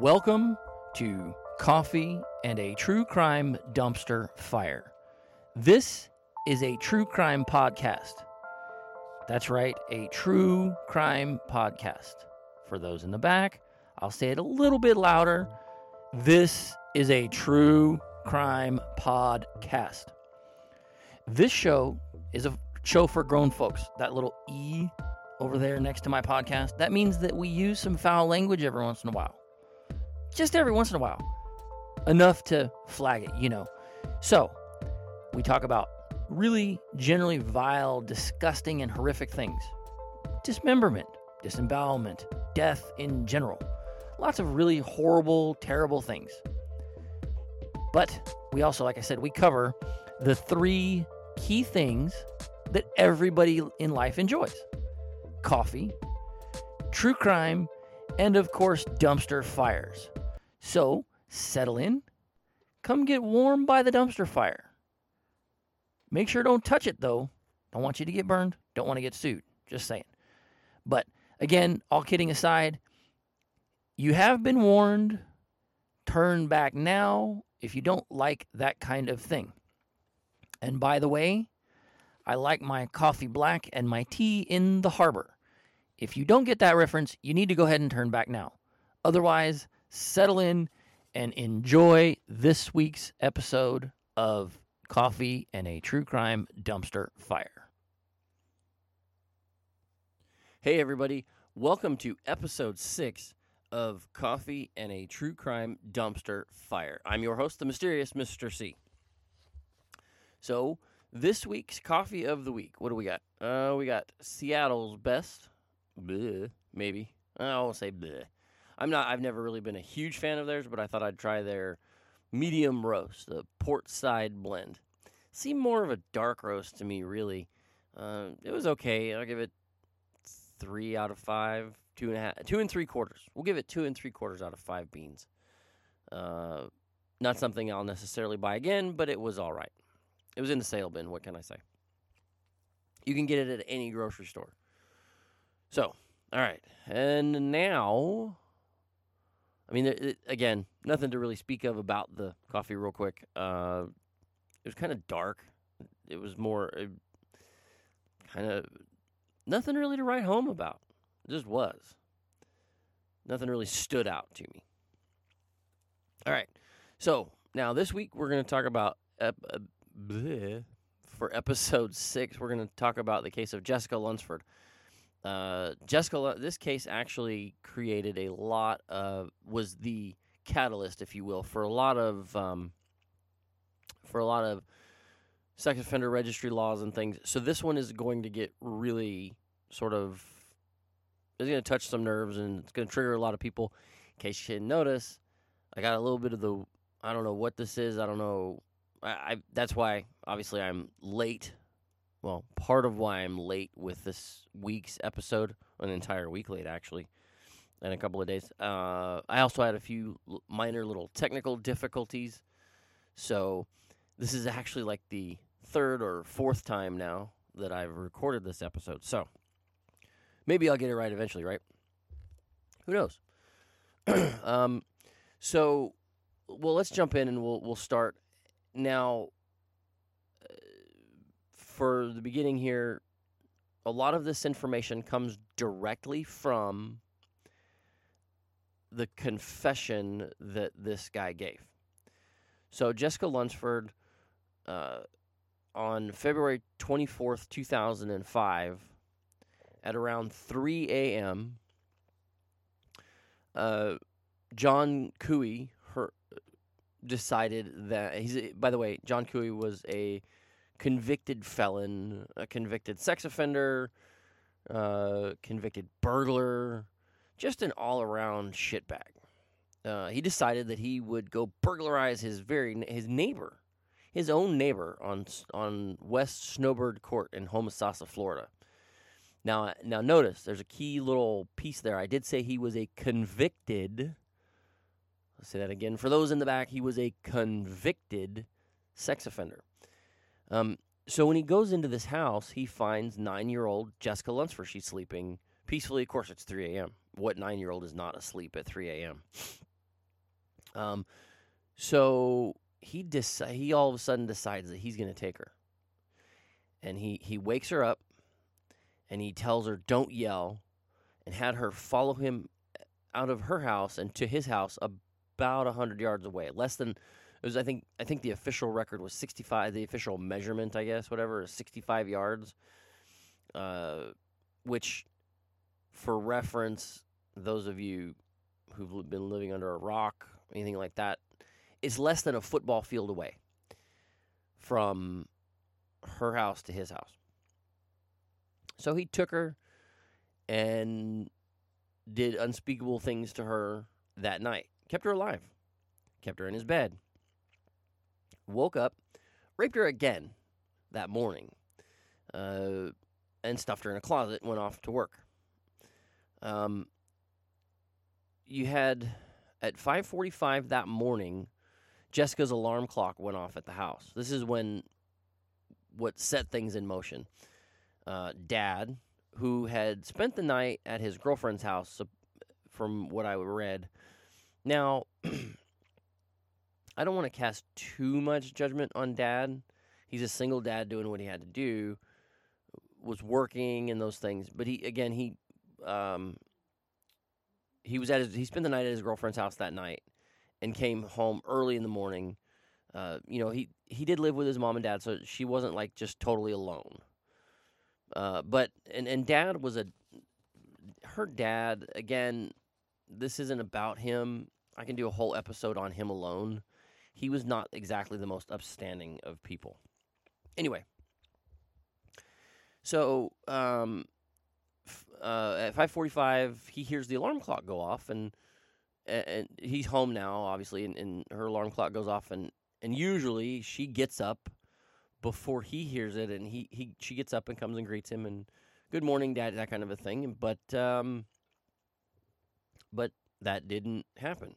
Welcome to Coffee and a True Crime Dumpster Fire. This is a true crime podcast. That's right, a true crime podcast. For those in the back, I'll say it a little bit louder. This is a true crime podcast. This show is a show for grown folks. That little E over there next to my podcast, that means that we use some foul language every once in a while. Just every once in a while. Enough to flag it, you know. So, we talk about really generally vile, disgusting, and horrific things dismemberment, disembowelment, death in general. Lots of really horrible, terrible things. But we also, like I said, we cover the three key things that everybody in life enjoys coffee, true crime, and of course, dumpster fires. So settle in, come get warm by the dumpster fire. Make sure don't touch it though. Don't want you to get burned, don't want to get sued. Just saying. But again, all kidding aside, you have been warned. Turn back now if you don't like that kind of thing. And by the way, I like my coffee black and my tea in the harbor. If you don't get that reference, you need to go ahead and turn back now. Otherwise, settle in and enjoy this week's episode of Coffee and a True Crime Dumpster Fire. Hey, everybody. Welcome to episode six of Coffee and a True Crime Dumpster Fire. I'm your host, the mysterious Mr. C. So, this week's coffee of the week, what do we got? Uh, we got Seattle's best, bleh, maybe. I won't say bleh. I'm not. I've never really been a huge fan of theirs, but I thought I'd try their medium roast, the port side blend. Seemed more of a dark roast to me, really. Uh, it was okay. I'll give it three out of five, two and a half, two and three quarters. We'll give it two and three quarters out of five beans. Uh, not something I'll necessarily buy again, but it was all right. It was in the sale bin. What can I say? You can get it at any grocery store. So, all right, and now I mean, it, again, nothing to really speak of about the coffee, real quick. Uh, it was kind of dark. It was more uh, kind of nothing really to write home about. It just was. Nothing really stood out to me. All right. So now this week we're going to talk about ep- uh, for episode six. We're going to talk about the case of Jessica Lunsford. Uh, Jessica, this case actually created a lot of was the catalyst, if you will, for a lot of um, for a lot of sex offender registry laws and things. So this one is going to get really sort of it's going to touch some nerves and it's going to trigger a lot of people. In case you didn't notice, I got a little bit of the I don't know what this is. I don't know. I, I that's why obviously I'm late well, part of why I'm late with this week's episode, an entire week late actually, in a couple of days. Uh, I also had a few minor little technical difficulties, so this is actually like the third or fourth time now that I've recorded this episode. So maybe I'll get it right eventually, right? Who knows? um, so, well, let's jump in and we'll we'll start now for the beginning here, a lot of this information comes directly from the confession that this guy gave. So, Jessica Lunsford, uh, on February 24th, 2005, at around 3 a.m., uh, John Couey her, decided that he's, by the way, John Couey was a convicted felon, a convicted sex offender, uh, convicted burglar, just an all around shitbag. Uh, he decided that he would go burglarize his very his neighbor, his own neighbor on on West Snowbird Court in Homosassa, Florida. Now, now notice there's a key little piece there. I did say he was a convicted. I'll say that again for those in the back. He was a convicted sex offender. Um, so when he goes into this house, he finds nine year old Jessica Lunsford. She's sleeping peacefully. Of course, it's 3 a.m. What nine year old is not asleep at 3 a.m.? Um, so he deci- he all of a sudden decides that he's going to take her, and he he wakes her up, and he tells her don't yell, and had her follow him out of her house and to his house about hundred yards away, less than. It was, I think, I think the official record was 65. The official measurement, I guess, whatever, is 65 yards. Uh, which, for reference, those of you who've been living under a rock, anything like that, is less than a football field away from her house to his house. So he took her and did unspeakable things to her that night. Kept her alive. Kept her in his bed. Woke up, raped her again that morning, uh, and stuffed her in a closet. Went off to work. Um, you had at 5:45 that morning, Jessica's alarm clock went off at the house. This is when what set things in motion. Uh, Dad, who had spent the night at his girlfriend's house, from what I read. Now, I don't want to cast too much judgment on Dad. He's a single dad doing what he had to do, was working and those things. But he again he um, he was at his he spent the night at his girlfriend's house that night and came home early in the morning. Uh, you know, he he did live with his mom and dad, so she wasn't like just totally alone. Uh, but and and dad was a her dad again. This isn't about him. I can do a whole episode on him alone. He was not exactly the most upstanding of people. Anyway, so um, uh, at 5:45, he hears the alarm clock go off, and and he's home now, obviously, and, and her alarm clock goes off, and and usually she gets up before he hears it, and he he she gets up and comes and greets him, and good morning, dad, that kind of a thing. But um, but that didn't happen.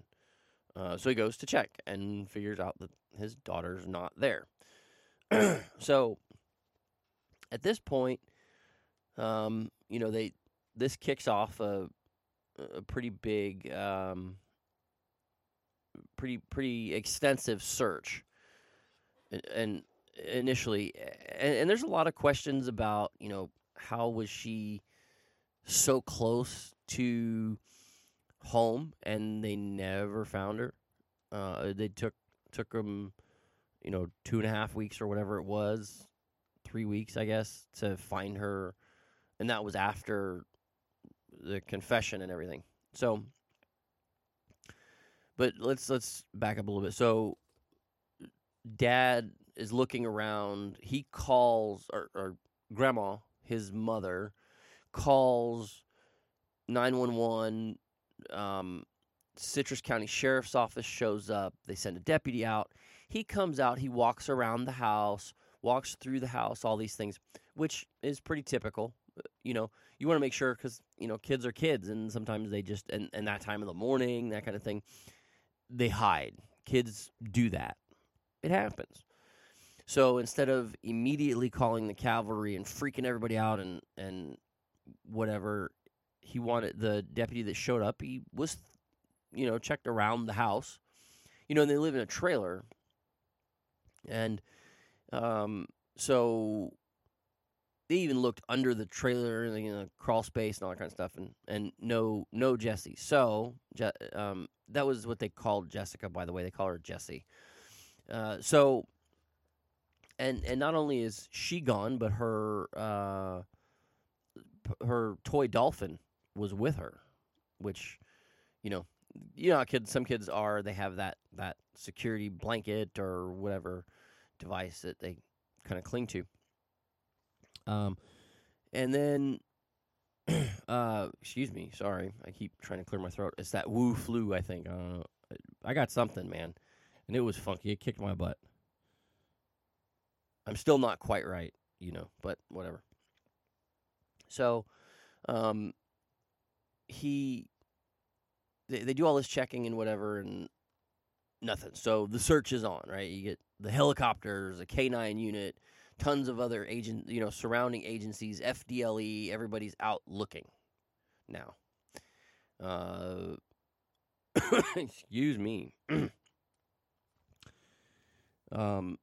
Uh, so he goes to check and figures out that his daughter's not there. so at this point, um, you know, they this kicks off a, a pretty big, um, pretty pretty extensive search, and, and initially, and, and there's a lot of questions about you know how was she so close to home and they never found her. Uh, they took took them, you know, two and a half weeks or whatever it was, three weeks, I guess, to find her, and that was after the confession and everything. So, but let's let's back up a little bit. So, Dad is looking around. He calls, or, or Grandma, his mother, calls nine one one um, Citrus County Sheriff's Office shows up. They send a deputy out. He comes out. He walks around the house, walks through the house, all these things, which is pretty typical. You know, you want to make sure because you know kids are kids, and sometimes they just and, and that time of the morning, that kind of thing, they hide. Kids do that. It happens. So instead of immediately calling the cavalry and freaking everybody out and and whatever, he wanted the deputy that showed up. He was, you know, checked around the house. You know, and they live in a trailer, and um, so they even looked under the trailer, you know, crawl space and all that kind of stuff, and and no no Jesse. So Je- um, that was what they called Jessica. By the way, they call her Jessie. Uh, so and and not only is she gone, but her uh, her toy dolphin was with her, which, you know, you know, kids. Some kids are they have that that security blanket or whatever device that they kind of cling to. Um, and then, uh, excuse me, sorry, I keep trying to clear my throat. It's that Wu flu, I think. Uh, I got something, man, and it was funky. It kicked my butt. I'm still not quite right, you know, but whatever. So, um, he they, they do all this checking and whatever and nothing. So the search is on, right? You get the helicopters, a K9 unit, tons of other agent, you know, surrounding agencies, FDLE, everybody's out looking now. Uh, Excuse me. um.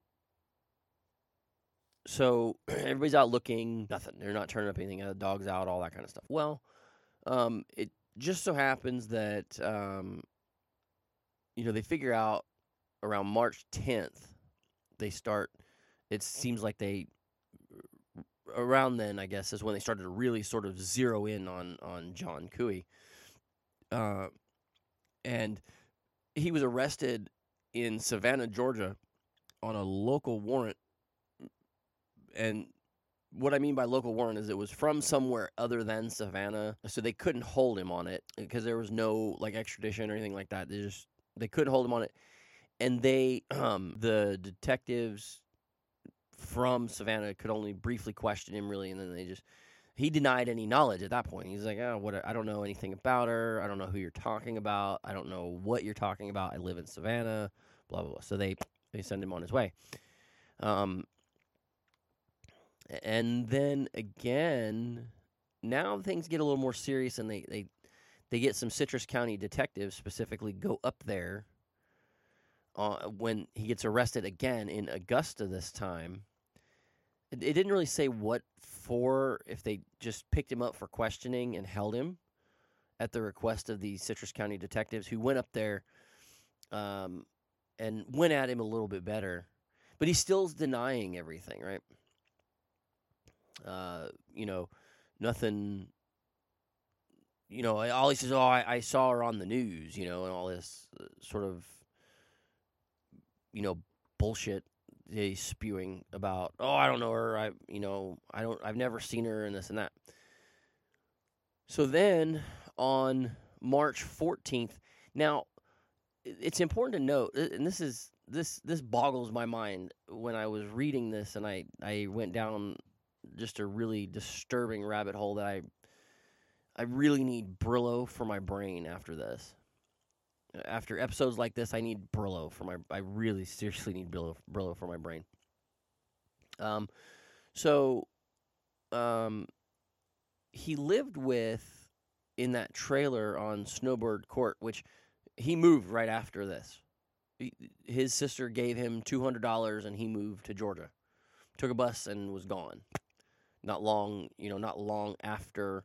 So everybody's out looking, nothing. They're not turning up anything. The dog's out, all that kind of stuff. Well, um, it just so happens that um, you know they figure out around March 10th they start. It seems like they around then, I guess, is when they started to really sort of zero in on on John Couey. Uh, and he was arrested in Savannah, Georgia, on a local warrant. And what I mean by local warrant is it was from somewhere other than Savannah, so they couldn't hold him on it because there was no like extradition or anything like that. They just they couldn't hold him on it, and they um the detectives from Savannah could only briefly question him really, and then they just he denied any knowledge at that point. He's like, oh, what? I don't know anything about her. I don't know who you're talking about. I don't know what you're talking about. I live in Savannah. Blah blah blah. So they they send him on his way. Um, and then again, now things get a little more serious, and they they they get some Citrus County detectives specifically go up there. Uh, when he gets arrested again in Augusta this time, it, it didn't really say what for. If they just picked him up for questioning and held him at the request of the Citrus County detectives, who went up there um, and went at him a little bit better, but he still's denying everything, right? Uh, you know, nothing. You know, all he says, "Oh, I, I saw her on the news," you know, and all this uh, sort of, you know, bullshit he's spewing about. Oh, I don't know her. I, you know, I don't. I've never seen her, and this and that. So then, on March fourteenth, now it's important to note, and this is this this boggles my mind when I was reading this, and I I went down just a really disturbing rabbit hole that I I really need Brillo for my brain after this. After episodes like this, I need Brillo for my. I really seriously need Brillo, Brillo for my brain. Um, so, um, he lived with in that trailer on Snowbird Court, which he moved right after this. His sister gave him two hundred dollars, and he moved to Georgia. Took a bus and was gone not long, you know, not long after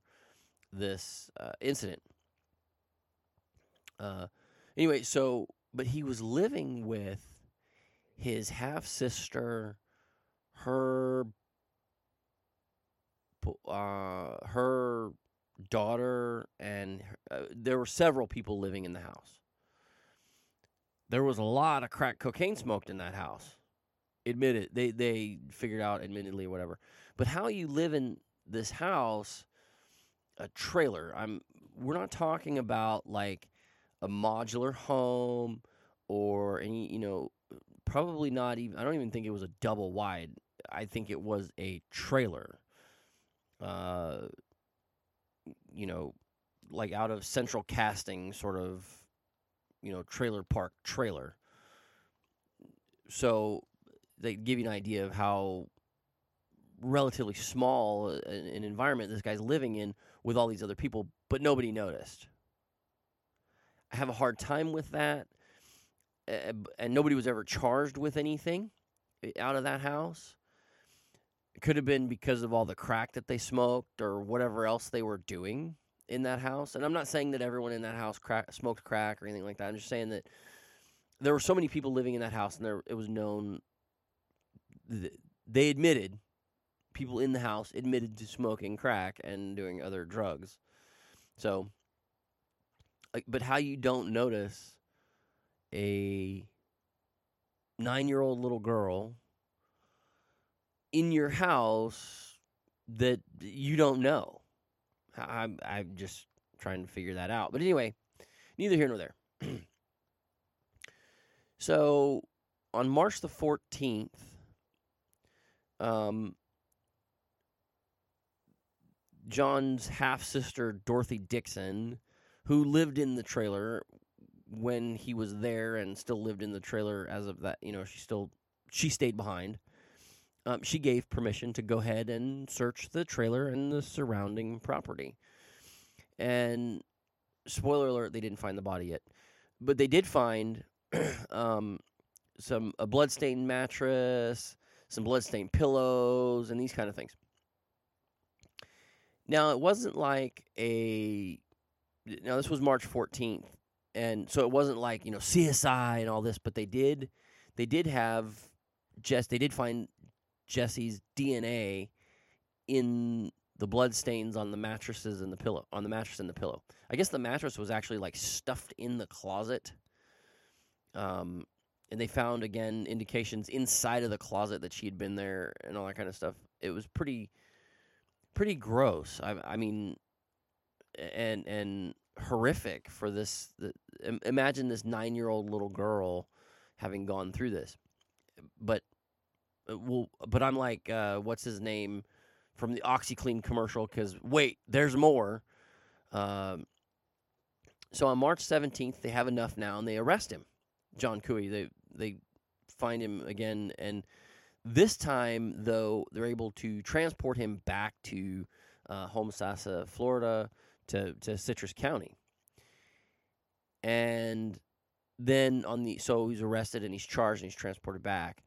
this uh, incident. Uh, anyway, so but he was living with his half sister, her, uh, her daughter, and uh, there were several people living in the house. There was a lot of crack cocaine smoked in that house. Admitted, they they figured out, admittedly, whatever. But how you live in this house, a trailer. I'm we're not talking about like a modular home or any, you know, probably not even I don't even think it was a double wide. I think it was a trailer. Uh you know, like out of central casting sort of you know, trailer park trailer. So they give you an idea of how relatively small uh, an environment this guy's living in with all these other people, but nobody noticed. I have a hard time with that, and nobody was ever charged with anything eh, out of that house. It could have been because of all the crack that they smoked or whatever else they were doing in that house. And I'm not saying that everyone in that house crack, smoked crack or anything like that. I'm just saying that there were so many people living in that house, and there it was known. They admitted people in the house admitted to smoking crack and doing other drugs. So, but how you don't notice a nine year old little girl in your house that you don't know? I'm, I'm just trying to figure that out. But anyway, neither here nor there. so, on March the 14th, um, John's half sister, Dorothy Dixon, who lived in the trailer when he was there and still lived in the trailer as of that, you know, she still she stayed behind. Um, she gave permission to go ahead and search the trailer and the surrounding property. And spoiler alert, they didn't find the body yet. but they did find um, some a bloodstained mattress, some bloodstained pillows, and these kind of things. Now it wasn't like a. Now this was March fourteenth, and so it wasn't like you know CSI and all this, but they did, they did have Jess. They did find Jesse's DNA in the blood stains on the mattresses and the pillow on the mattress and the pillow. I guess the mattress was actually like stuffed in the closet. Um, and they found again indications inside of the closet that she had been there and all that kind of stuff. It was pretty, pretty gross. I, I mean, and and horrific for this. The, imagine this nine-year-old little girl having gone through this, but uh, well, but I'm like, uh, what's his name from the OxiClean commercial? Because wait, there's more. Um, so on March 17th, they have enough now, and they arrest him, John Couey. They they find him again, and this time though they're able to transport him back to uh, Homosassa, Florida, to to Citrus County, and then on the so he's arrested and he's charged and he's transported back.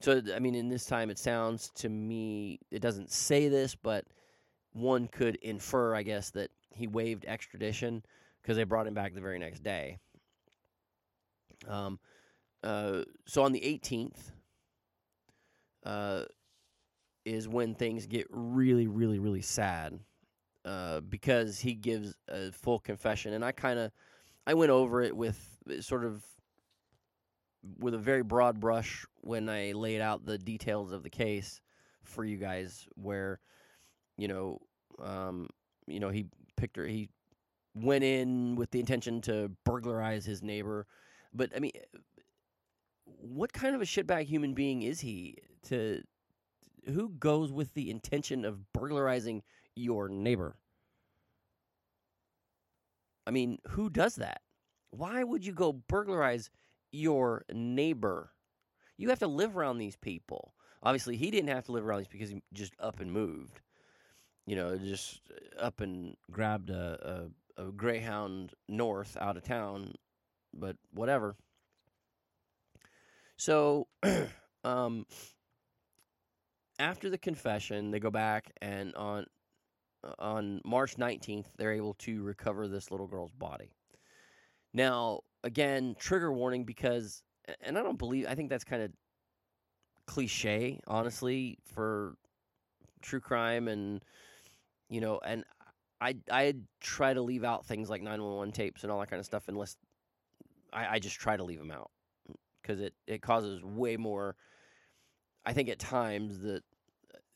So I mean, in this time, it sounds to me it doesn't say this, but one could infer, I guess, that he waived extradition because they brought him back the very next day. Um, uh, so on the 18th uh, is when things get really, really, really sad uh, because he gives a full confession, and I kind of I went over it with sort of with a very broad brush when I laid out the details of the case for you guys, where you know, um, you know, he picked her, he went in with the intention to burglarize his neighbor, but I mean, what kind of a shitbag human being is he to who goes with the intention of burglarizing your neighbor? I mean, who does that? Why would you go burglarize your neighbor? You have to live around these people. Obviously, he didn't have to live around these because he just up and moved. You know, just up and grabbed a, a, a Greyhound North out of town, but whatever. So, um, after the confession, they go back and on on March 19th, they're able to recover this little girl's body. Now, again, trigger warning because, and I don't believe, I think that's kind of cliche, honestly, for true crime and, you know, and I I try to leave out things like 911 tapes and all that kind of stuff unless I, I just try to leave them out because it, it causes way more. I think at times that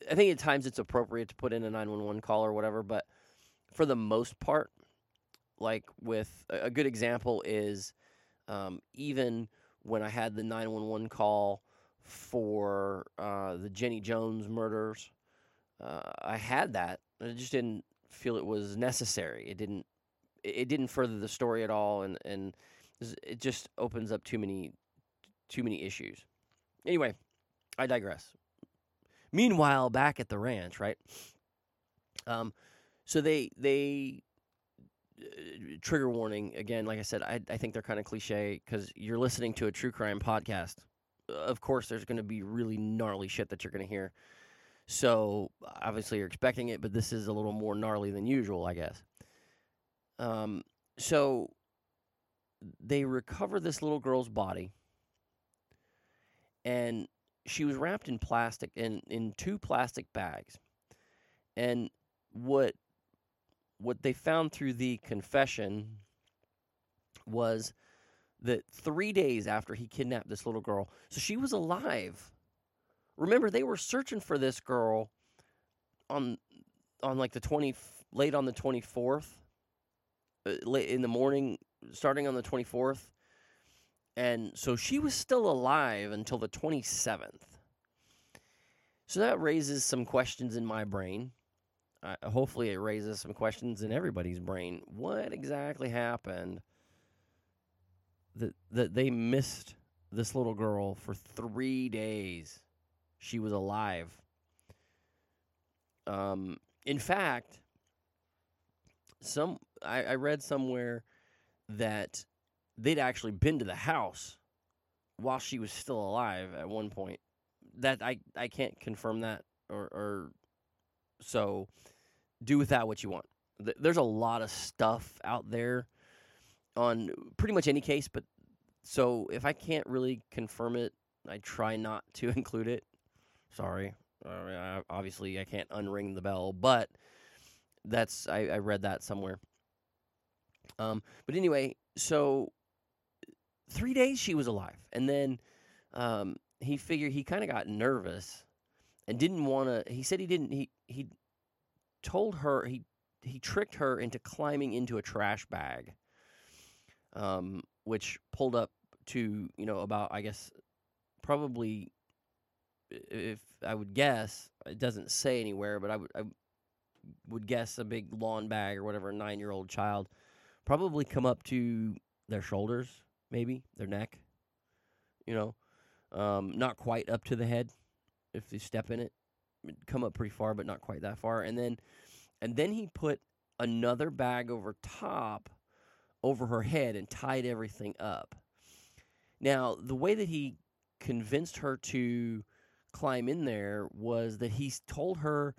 I think at times it's appropriate to put in a 911 call or whatever, but for the most part, like with a good example is um, even when I had the 911 call for uh, the Jenny Jones murders, uh, I had that. I just didn't feel it was necessary. It didn't. It didn't further the story at all, and and it just opens up too many too many issues. Anyway, I digress. Meanwhile, back at the ranch, right? Um, so they they uh, trigger warning again. Like I said, I I think they're kind of cliche because you're listening to a true crime podcast. Of course, there's going to be really gnarly shit that you're going to hear. So obviously you're expecting it, but this is a little more gnarly than usual, I guess. Um, so they recover this little girl's body and she was wrapped in plastic in in two plastic bags. And what what they found through the confession was that 3 days after he kidnapped this little girl, so she was alive. Remember they were searching for this girl on on like the 20 late on the 24th uh, late in the morning starting on the 24th and so she was still alive until the 27th. So that raises some questions in my brain. Uh, hopefully, it raises some questions in everybody's brain. What exactly happened that, that they missed this little girl for three days? She was alive. Um, in fact, some I, I read somewhere that they'd actually been to the house while she was still alive at one point. That I I can't confirm that or or so do with that what you want. There's a lot of stuff out there on pretty much any case, but so if I can't really confirm it, I try not to include it. Sorry. I, obviously, I can't unring the bell, but that's I, I read that somewhere. Um, but anyway, so three days she was alive, and then um, he figured he kind of got nervous and didn't want to. He said he didn't. He he told her he he tricked her into climbing into a trash bag, um, which pulled up to you know about I guess probably if I would guess it doesn't say anywhere, but I would I would guess a big lawn bag or whatever a nine year old child probably come up to their shoulders, maybe their neck, you know, um, not quite up to the head if they step in it, It'd come up pretty far, but not quite that far, and then and then he put another bag over top over her head and tied everything up. Now, the way that he convinced her to climb in there was that he told her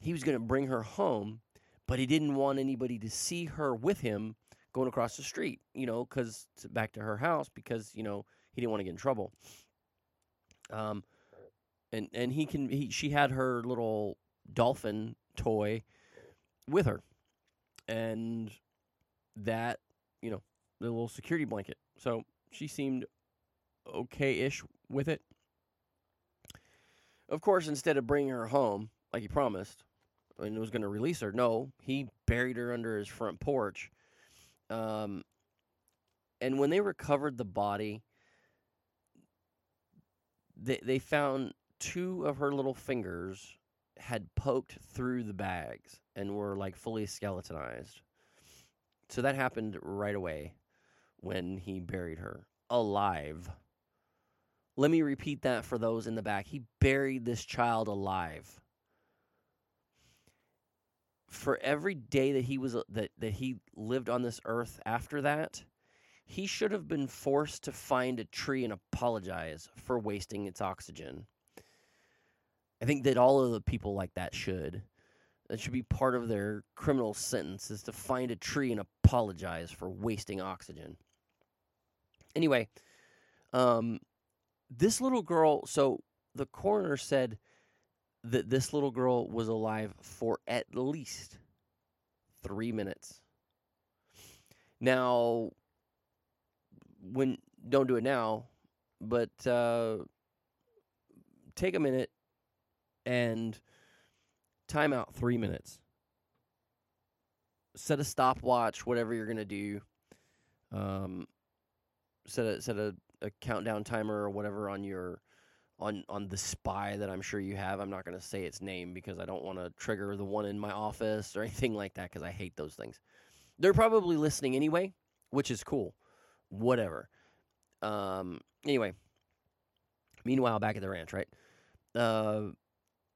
he was going to bring her home, but he didn't want anybody to see her with him going across the street, you know, cuz back to her house because, you know, he didn't want to get in trouble. Um and and he can he she had her little dolphin toy with her. And that, you know, the little security blanket. So she seemed okay-ish with it. Of course, instead of bringing her home like he promised, and was going to release her, no, he buried her under his front porch. Um, and when they recovered the body, they they found two of her little fingers had poked through the bags and were like fully skeletonized. So that happened right away when he buried her alive. Let me repeat that for those in the back. He buried this child alive. For every day that he was that that he lived on this earth after that, he should have been forced to find a tree and apologize for wasting its oxygen. I think that all of the people like that should. That should be part of their criminal sentence is to find a tree and apologize for wasting oxygen. Anyway, um, this little girl. So the coroner said that this little girl was alive for at least three minutes. Now, when don't do it now, but uh, take a minute and time out three minutes. Set a stopwatch, whatever you're gonna do. Um, set a set a, a countdown timer or whatever on your on on the spy that I'm sure you have. I'm not gonna say its name because I don't want to trigger the one in my office or anything like that because I hate those things. They're probably listening anyway, which is cool. Whatever. Um. Anyway. Meanwhile, back at the ranch, right? Uh.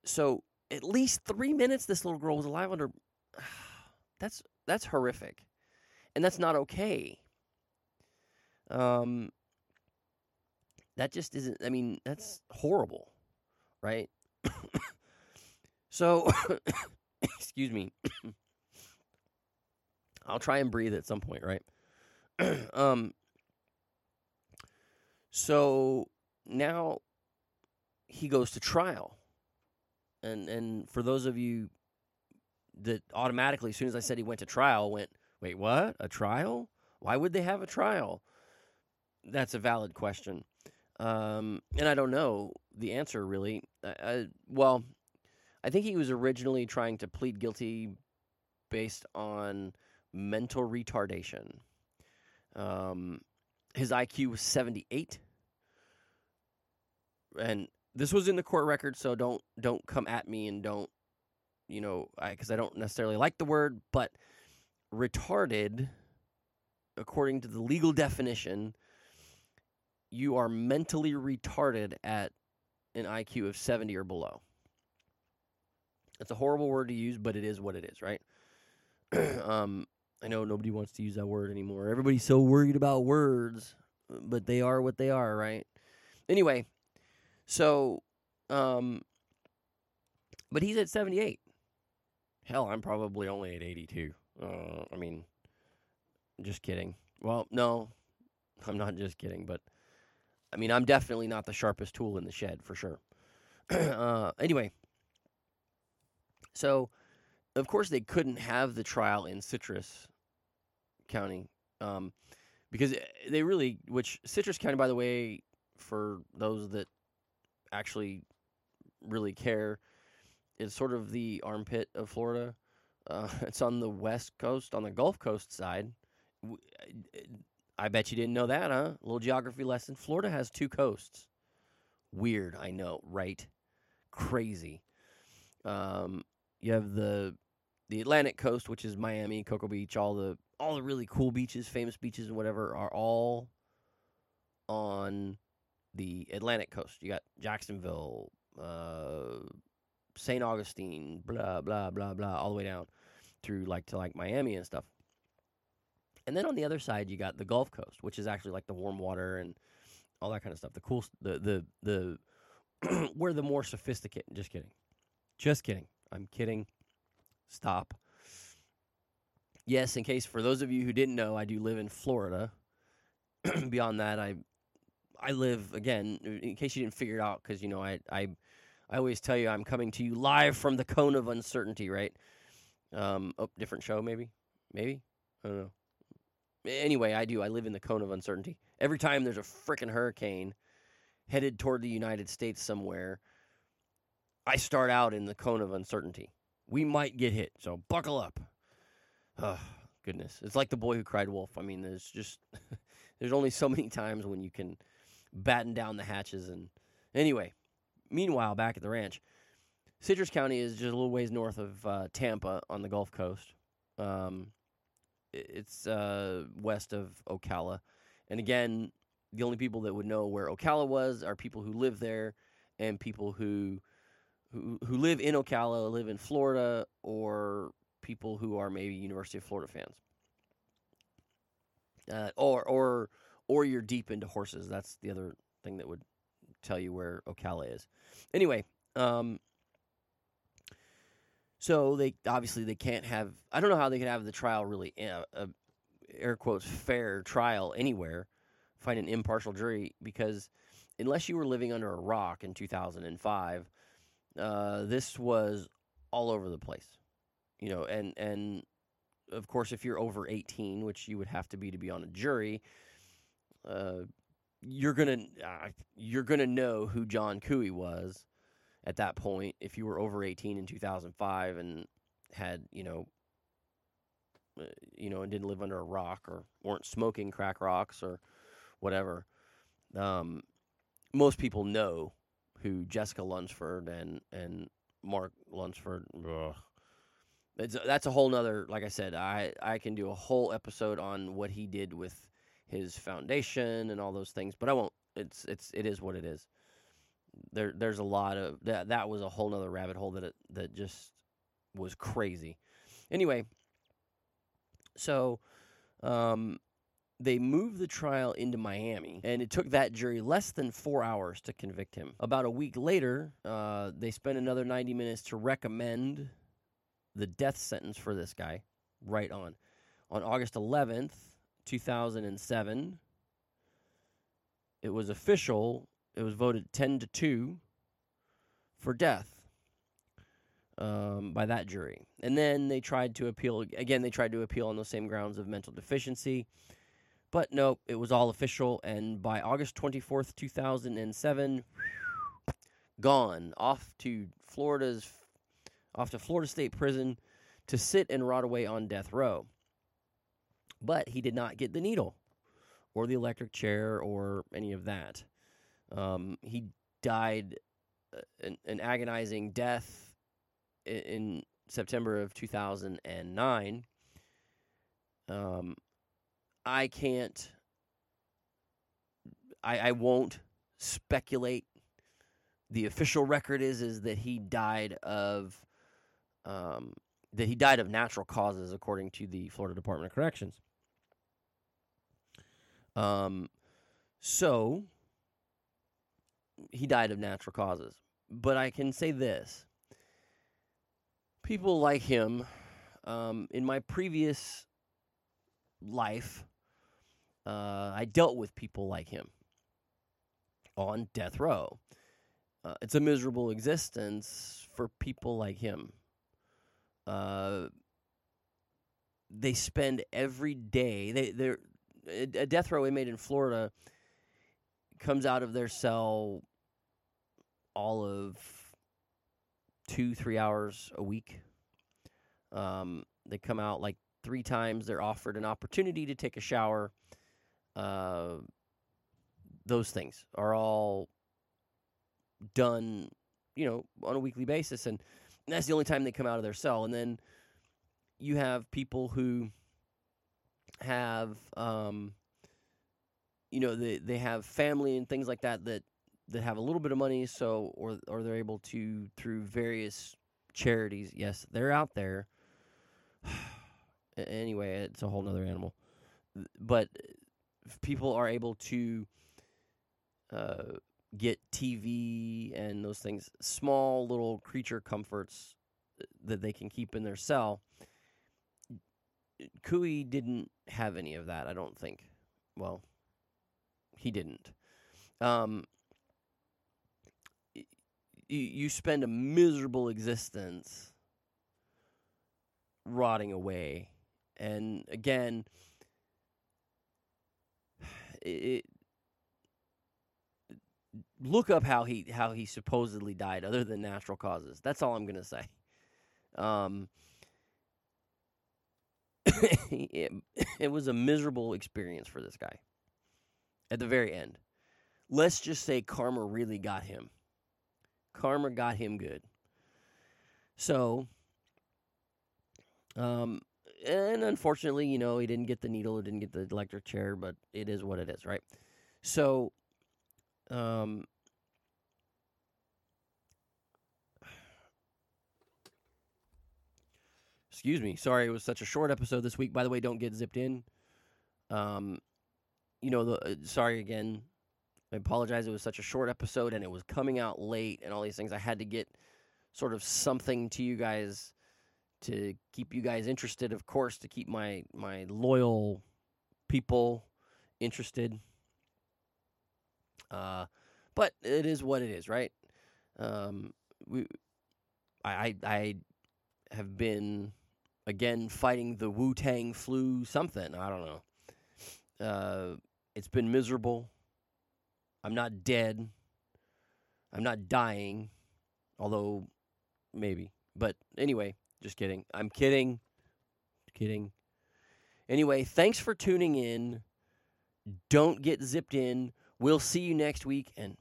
So at least three minutes this little girl was alive under that's that's horrific and that's not okay um that just isn't i mean that's horrible right so excuse me i'll try and breathe at some point right um so now he goes to trial and and for those of you that automatically, as soon as I said he went to trial, went, wait, what? A trial? Why would they have a trial? That's a valid question, um, and I don't know the answer really. I, I, well, I think he was originally trying to plead guilty based on mental retardation. Um, his IQ was seventy eight, and this was in the court record, so don't don't come at me and don't you know because I, I don't necessarily like the word, but retarded, according to the legal definition, you are mentally retarded at an IQ of seventy or below. It's a horrible word to use, but it is what it is, right? um, I know nobody wants to use that word anymore. Everybody's so worried about words, but they are what they are, right? Anyway, so um but he's at 78. Hell, I'm probably only at 82. Uh, I mean, just kidding. Well, no, I'm not just kidding, but I mean, I'm definitely not the sharpest tool in the shed for sure. uh, anyway, so of course they couldn't have the trial in Citrus County um, because they really, which Citrus County, by the way, for those that actually really care, is sort of the armpit of Florida. Uh, it's on the west coast, on the Gulf Coast side. I bet you didn't know that, huh? A little geography lesson. Florida has two coasts. Weird, I know, right? Crazy. Um, you have the the Atlantic coast, which is Miami, Cocoa Beach, all the all the really cool beaches, famous beaches, and whatever, are all on the Atlantic coast. You got Jacksonville, uh, St. Augustine, blah blah blah blah, all the way down through like to like Miami and stuff. And then on the other side, you got the Gulf Coast, which is actually like the warm water and all that kind of stuff. The cool, the the the where the more sophisticated. Just kidding, just kidding. I'm kidding. Stop. Yes, in case for those of you who didn't know, I do live in Florida. Beyond that, I I live again. In case you didn't figure it out, because you know I I I always tell you I'm coming to you live from the cone of uncertainty, right? Um, oh, different show, maybe, maybe I don't know. Anyway, I do. I live in the cone of uncertainty. Every time there's a freaking hurricane headed toward the United States somewhere, I start out in the cone of uncertainty. We might get hit, so buckle up. Oh, goodness. It's like the boy who cried wolf. I mean, there's just there's only so many times when you can batten down the hatches and anyway, meanwhile, back at the ranch, Citrus County is just a little ways north of uh, Tampa on the Gulf Coast. Um, it's uh, west of Ocala, and again, the only people that would know where Ocala was are people who live there, and people who who who live in Ocala, live in Florida, or people who are maybe University of Florida fans, uh, or or or you're deep into horses. That's the other thing that would tell you where Ocala is. Anyway, um, so they obviously they can't have. I don't know how they can have the trial really, uh, uh, air quotes, fair trial anywhere. Find an impartial jury because unless you were living under a rock in 2005, uh, this was all over the place. You know, and and of course, if you're over 18, which you would have to be to be on a jury, uh, you're gonna uh, you're gonna know who John Couey was at that point if you were over 18 in 2005 and had you know uh, you know and didn't live under a rock or weren't smoking crack rocks or whatever um, most people know who Jessica Lunsford and and Mark Lunsford ugh. It's, that's a whole nother like I said I I can do a whole episode on what he did with his foundation and all those things, but I won't. It's it's it is what it is. There there's a lot of that. That was a whole nother rabbit hole that it, that just was crazy. Anyway, so um, they moved the trial into Miami, and it took that jury less than four hours to convict him. About a week later, uh, they spent another 90 minutes to recommend the death sentence for this guy. Right on. On August 11th, 2007. It was official. It was voted 10 to 2 for death um, by that jury. And then they tried to appeal. Again, they tried to appeal on the same grounds of mental deficiency. But nope, it was all official. And by August 24th, 2007, gone off to Florida's, off to Florida State Prison to sit and rot away on death row but he did not get the needle or the electric chair or any of that. Um, he died uh, an, an, agonizing death in, in, September of 2009. Um, I can't, I, I won't speculate. The official record is is that he died of um, that he died of natural causes, according to the Florida Department of Corrections. Um, so he died of natural causes. But I can say this people like him, um, in my previous life, uh, I dealt with people like him on death row. Uh, it's a miserable existence for people like him. Uh, they spend every day. They they're a death row inmate in Florida comes out of their cell all of two three hours a week. Um, they come out like three times. They're offered an opportunity to take a shower. Uh, those things are all done, you know, on a weekly basis, and that's the only time they come out of their cell. And then you have people who have, um, you know, they they have family and things like that that that have a little bit of money, so or or they're able to through various charities. Yes, they're out there. anyway, it's a whole nother animal. But people are able to uh, get TV and those things, small little creature comforts that they can keep in their cell. Couey didn't have any of that, I don't think. Well, he didn't. Um, you, spend a miserable existence rotting away. And again, it, look up how he how he supposedly died, other than natural causes. That's all I'm gonna say. Um, it, it was a miserable experience for this guy. At the very end, let's just say karma really got him. Karma got him good. So, um, and unfortunately, you know, he didn't get the needle, he didn't get the electric chair, but it is what it is, right? So, um, excuse me. Sorry, it was such a short episode this week. By the way, don't get zipped in. Um, you know, the uh, sorry again. I apologize. It was such a short episode and it was coming out late and all these things. I had to get sort of something to you guys to keep you guys interested, of course, to keep my my loyal people interested. Uh, but it is what it is, right? Um, we, I, I, I have been again fighting the Wu Tang flu, something I don't know. Uh, it's been miserable. I'm not dead. I'm not dying, although maybe. But anyway, just kidding. I'm kidding. Kidding. Anyway, thanks for tuning in. Don't get zipped in. We'll see you next week. And.